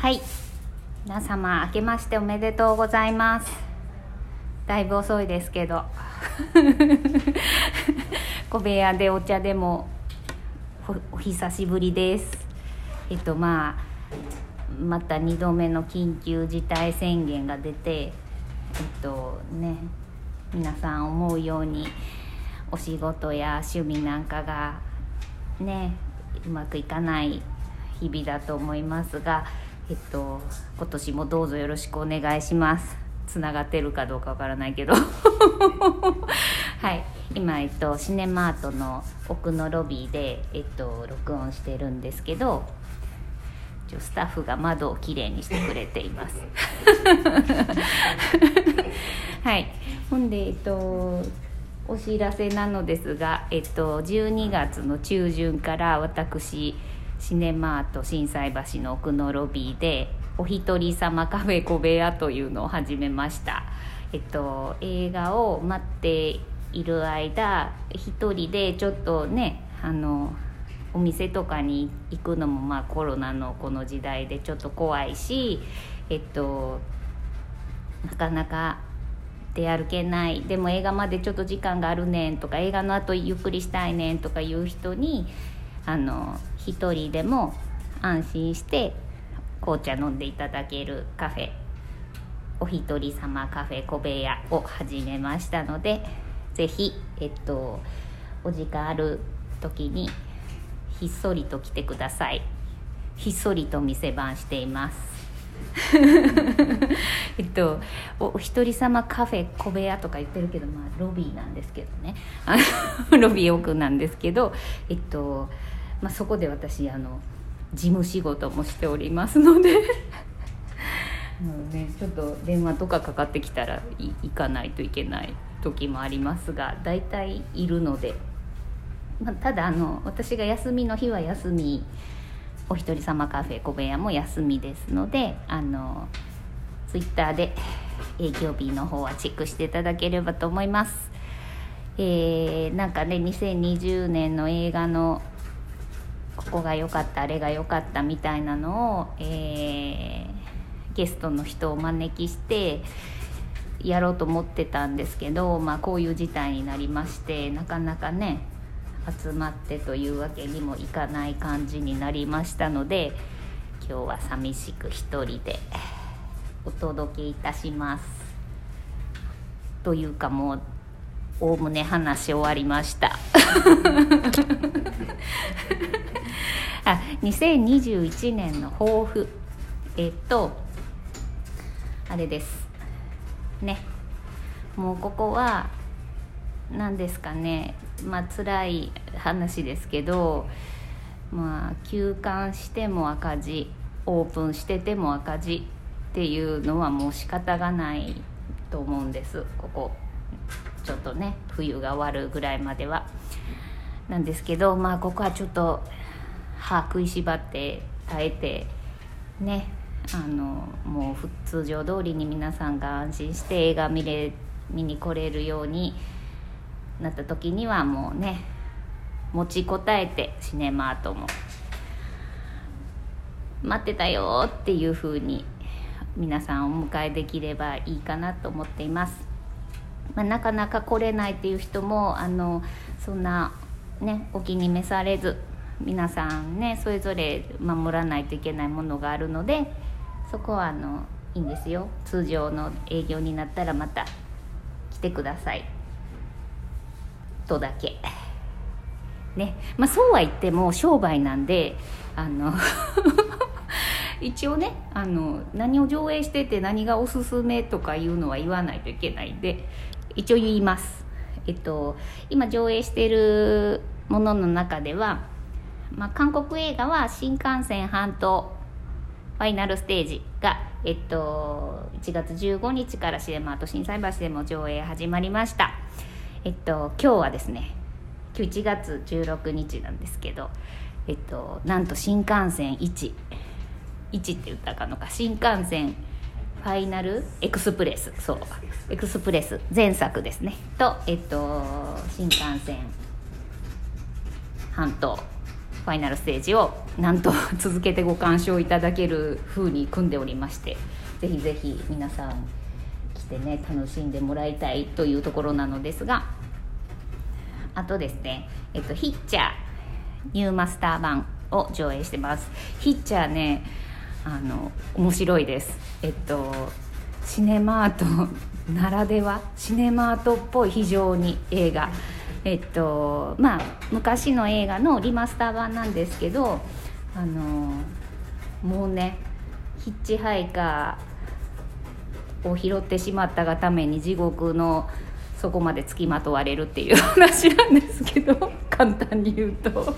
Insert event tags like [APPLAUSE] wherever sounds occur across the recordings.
はい。皆様明けましておめでとうございます。だいぶ遅いですけど。[LAUGHS] 小部屋でお茶でもお久しぶりです。えっとまあまた2度目の緊急事態宣言が出てえっとね皆さん思うようにお仕事や趣味なんかがねうまくいかない日々だと思いますが、えっと、今年もどうぞよろしくお願いします。つながってるかどうかわからないけど。[LAUGHS] はい。今、えっと、シネマートの奥のロビーで、えっと、録音してるんですけどスタッフが窓をきれいにしてくれています。[LAUGHS] はい。ほんでえっとお知らせなのですが、えっと、12月の中旬から私シネマート心斎橋の奥のロビーでお一人様カフェ小部屋というのを始めました。えっと映画を待っている間一人でちょっとねあのお店とかに行くのもまあコロナのこの時代でちょっと怖いしえっとなかなか出歩けない。でも映画までちょっと時間があるねんとか映画の後ゆっくりしたいねんとかいう人にあの一人でも安心して紅茶飲んでいただけるカフェ。お一人様カフェ小部屋を始めましたので是非えっとお時間ある時にひっそりと来てください。ひっそりと店番しています。[LAUGHS] えっとお一人様カフェ小部屋とか言ってるけどまあロビーなんですけどね。[LAUGHS] ロビー奥なんですけどえっとまあ、そこで私あの事務仕事もしておりますので。[LAUGHS] もうねちょっと電話とかかかってきたら行かないといけない時もありますが大体いるので、まあ、ただあの私が休みの日は休みお一人様カフェ小部屋も休みですのであのツイッターで営業日の方はチェックしていただければと思います。えー、なんかね2020年の映画のここが良かったあれが良かったみたいなのを、えー、ゲストの人をお招きしてやろうと思ってたんですけど、まあ、こういう事態になりましてなかなかね集まってというわけにもいかない感じになりましたので今日は寂しく一人でお届けいたします。というかもうおおむね話終わりました。あ2021年の抱負。えっとあれです。ね。もうここは何ですかね。まあ辛い話ですけどまあ休館しても赤字オープンしてても赤字っていうのはもう仕方がないと思うんです。ここちょっとね冬が終わるぐらいまでは。なんですけどまあここはちょっと歯食いしばって耐えてねあのもう普通常通りに皆さんが安心して映画見れ見に来れるようになった時にはもうね持ちこたえてシネマートも。待ってたよっていう風に皆さんお迎えできればいいかなと思っています、まあ、なかなか来れないっていう人もあのそんなねお気に召されず皆さんねそれぞれ守らないといけないものがあるのでそこはあのいいんですよ。通常の営業になったらまた来てください。とだけ。ね。まあそうは言っても商売なんであの [LAUGHS] 一応ねあの何を上映してて何がおすすめとかいうのは言わないといけないんで一応言います。えっと今上映してるものの中ではまあ、韓国映画は新幹線半島ファイナルステージが、えっと、1月15日からシネマート心斎橋でも上映始まりました。えっと、今日はですね、今日1月16日なんですけど、えっと、なんと新幹線1、1って言ったかのか、新幹線ファイナルエクスプレス、そう、エクスプレス前作ですね、と、えっと、新幹線半島ファイナルステージをなんと続けてご鑑賞いただける風に組んでおりましてぜひぜひ皆さん来てね楽しんでもらいたいというところなのですがあとですね、えっと、ヒッチャーニューマスター版を上映してます。ヒッチャーねあの面白いです。えっとシネマートならではシネマートっぽい非常に映画。えっとまあ昔の映画のリマスター版なんですけどあのもうねヒッチハイカーを拾ってしまったがために地獄のそこまで付きまとわれるっていう話なんですけど簡単に言うと。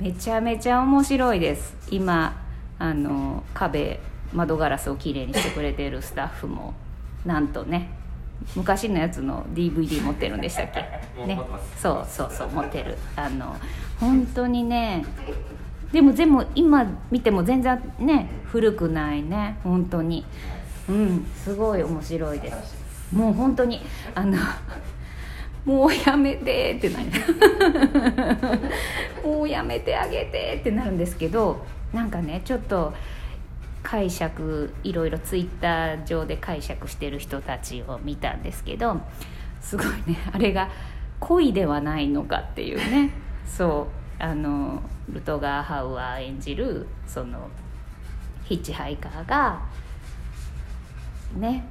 めちゃめちゃ面白いです。今あの壁窓ガラスをきれいにしてくれてるスタッフもなんとね昔のやつの DVD 持ってるんでしたっけ？[LAUGHS] ね。そうそうそう持ってる。あの本当にねでも全部今見ても全然ね古くないね本当にうん。すごい面白いです。もう本当にあの [LAUGHS] もうやめてってなる [LAUGHS] もうやめてあげてってなるんですけどなんかねちょっと解釈いろいろツイッター上で解釈してる人たちを見たんですけどすごいねあれが恋ではないのかっていうね。[LAUGHS] そう。あのルトガー・ハウアー演じるそのヒッチハイカーがね。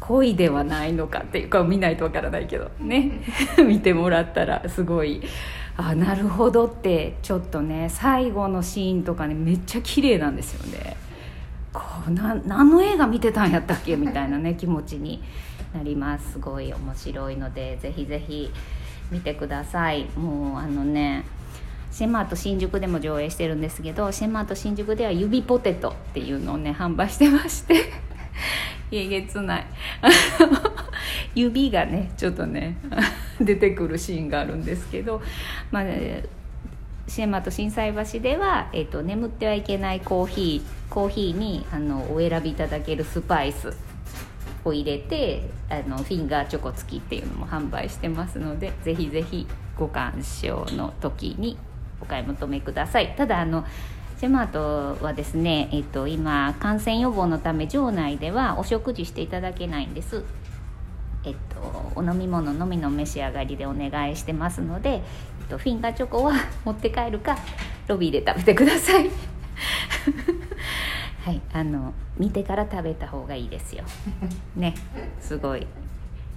恋ではないのかっていうか見ないとわからないけどね。[LAUGHS] 見てもらったらすごいあなるほどってちょっとね最後のシーンとかねめっちゃ綺麗なんですよね。こうな何の映画見てたんやったっけ？みたいなね気持ちになります。すごい面白いのでぜひぜひ見てください。もうあのねシェマート新宿でも上映してるんですけどシェマート新宿では指ポテトっていうのをね販売してまして [LAUGHS] えげつない。[LAUGHS] 指がねちょっとね [LAUGHS] 出てくるシーンがあるんですけど、まあ、シェマと心斎橋では、えーと、眠ってはいけないコーヒーコーヒーにあのお選びいただけるスパイスを入れてあのフィンガーチョコ付きっていうのも販売してますのでぜひぜひご鑑賞の時にお買い求めください。ただあのセマートはですね、えっと、今感染予防のため場内ではお食事していただけないんです。えっと、お飲み物のみの召し上がりでお願いしてますので、えっと、フィンガーチョコは持って帰るかロビーで食べてください。[LAUGHS] はいあの見てから食べた方がいいですよ。ねすごい。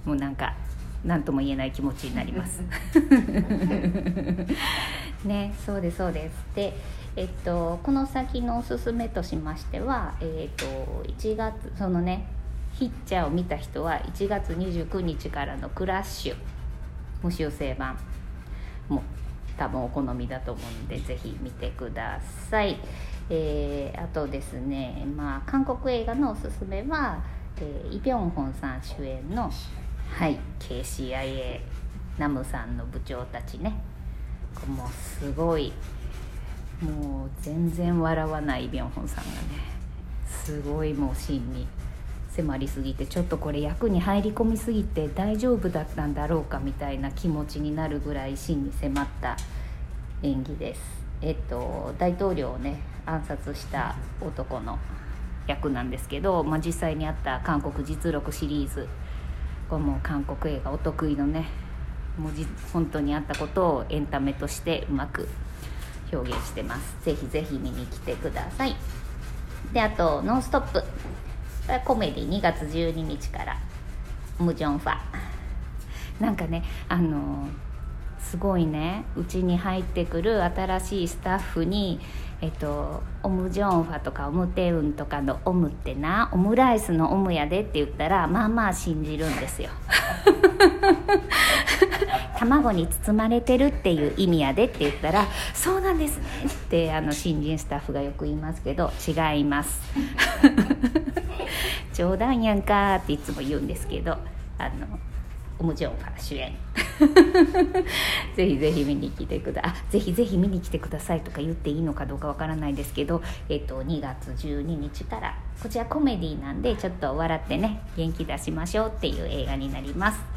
もうなんか何とも言えない気持ちになります。ねそうですそうです。でえっとこの先のおすすめとしましてはえっと1月そのねヒッチャーを見た人は1月29日からのクラッシュ無修正版も多分お好みだと思うのでぜひ見てください、えー、あとですねまあ韓国映画のおすすめは、えー、イ・ビョンホンさん主演のはい KCIA ナムさんの部長たちね。もすごいもう全然笑わない・ビョンホンさんがねすごいもう真に迫りすぎてちょっとこれ役に入り込みすぎて大丈夫だったんだろうかみたいな気持ちになるぐらい真に迫った演技です。えっと大統領をね暗殺した男の役なんですけど、まあ、実際にあった韓国実録シリーズこれも韓国映画お得意のねもう本当にあったことをエンタメとしてうまく表現してます。ぜひぜひ見に来てください。であと「ノンストップ」コメディ2月12日から。ムジョンファ。なんかねあのすごいね。うちに入ってくる新しいスタッフにえっと、オムジョンファとかオムテウンとかのオムってな。オムライスのオムやでって言ったらまあまあ信じるんですよ。[LAUGHS] 卵に包まれてるっていう意味やでって言ったらそうなんですねってあの新人スタッフがよく言いますけど違います。[LAUGHS] 冗談やんかっていつも言うんですけどあのオムジョンファ主演。[LAUGHS] ぜひぜひ見に来てくだあぜひぜひ見に来てくださいとか言っていいのかどうかわからないですけど、えっと、2月12日からこちらコメディなんでちょっと笑ってね元気出しましょうっていう映画になります。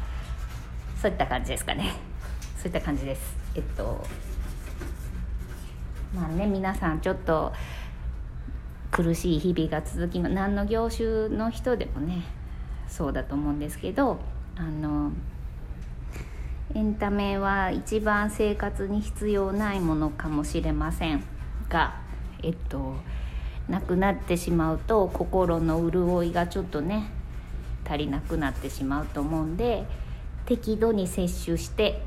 そういった感じですかね。そういった感じです。えっとまあね皆さんちょっと苦しい日々が続き何の業種の人でもねそうだと思うんですけどあのエンタメは一番生活に必要ないものかもしれませんがえっとなくなってしまうと心の潤いがちょっとね足りなくなってしまうと思うんで適度に摂取して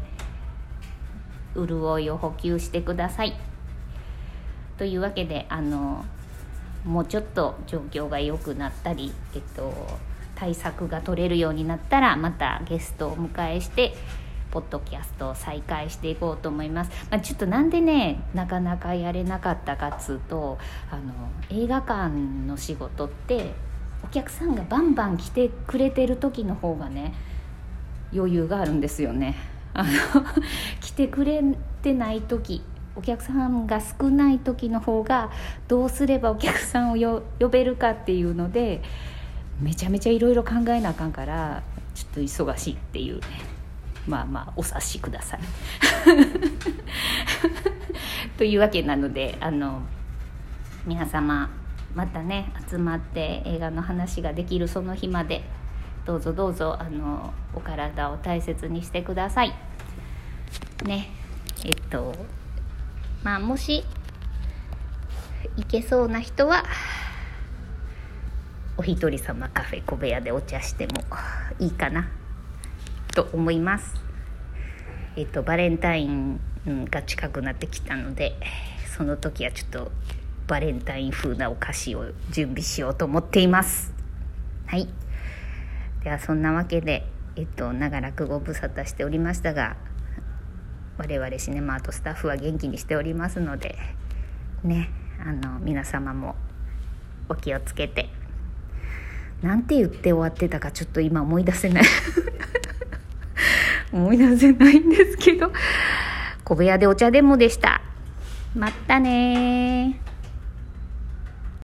潤いを補給してください。というわけであのもうちょっと状況が良くなったり、えっと、対策が取れるようになったらまたゲストをお迎えしてポッドキャストを再開していこうと思います、まあ、ちょっとなんでねなかなかやれなかったかっつうとあの映画館の仕事ってお客さんがバンバン来てくれてる時の方がね余裕があるんですよねあの [LAUGHS] 来てくれてない時お客さんが少ない時の方がどうすればお客さんを呼べるかっていうのでめちゃめちゃいろいろ考えなあかんからちょっと忙しいっていうねまあまあお察しください。[LAUGHS] というわけなのであの皆様またね集まって映画の話ができるその日までどうぞどうぞあのお体を大切にしてください。ねえっとまあもし行けそうな人はお一人様カフェ小部屋でお茶してもいいかなと思います。えっとバレンタインが近くなってきたのでその時はちょっとバレンタイン風なお菓子を準備しようと思っています。はいではそんなわけで、えっと、長らくご無沙汰しておりましたが我々シネマートスタッフは元気にしておりますのでねあの皆様もお気をつけてなんて言って終わってたかちょっと今思い出せない。[LAUGHS] 思い出せないんですけど小部屋でお茶でもでした。まったね